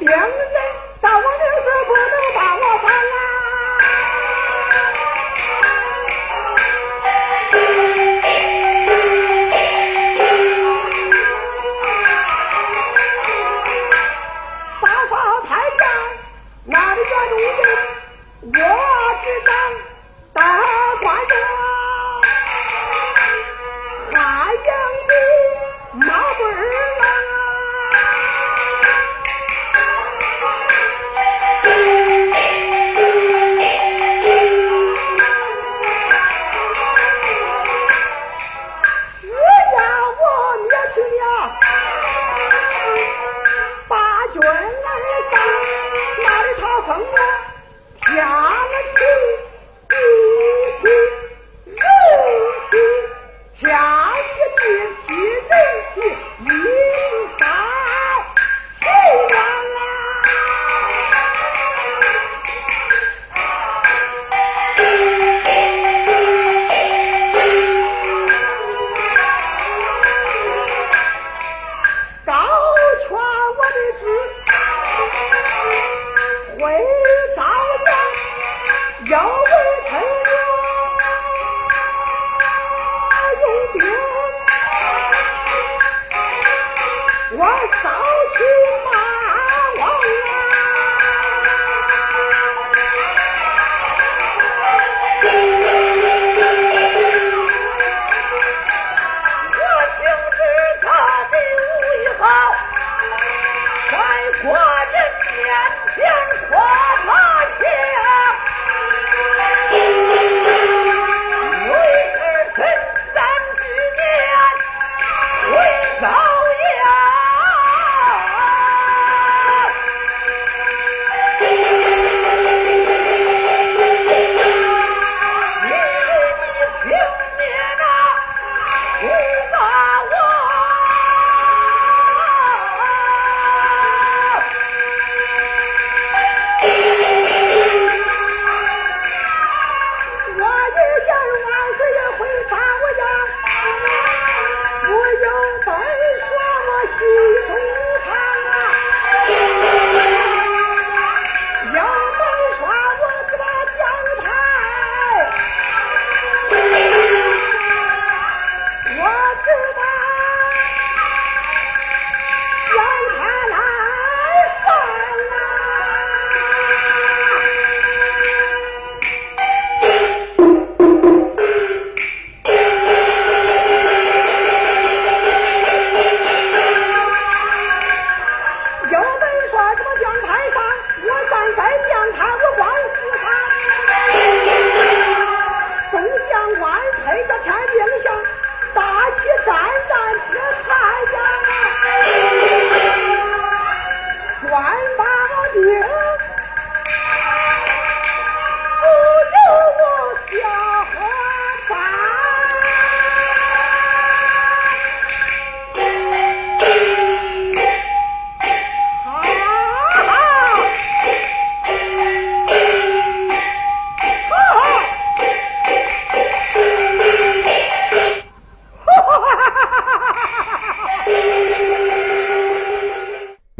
两。that?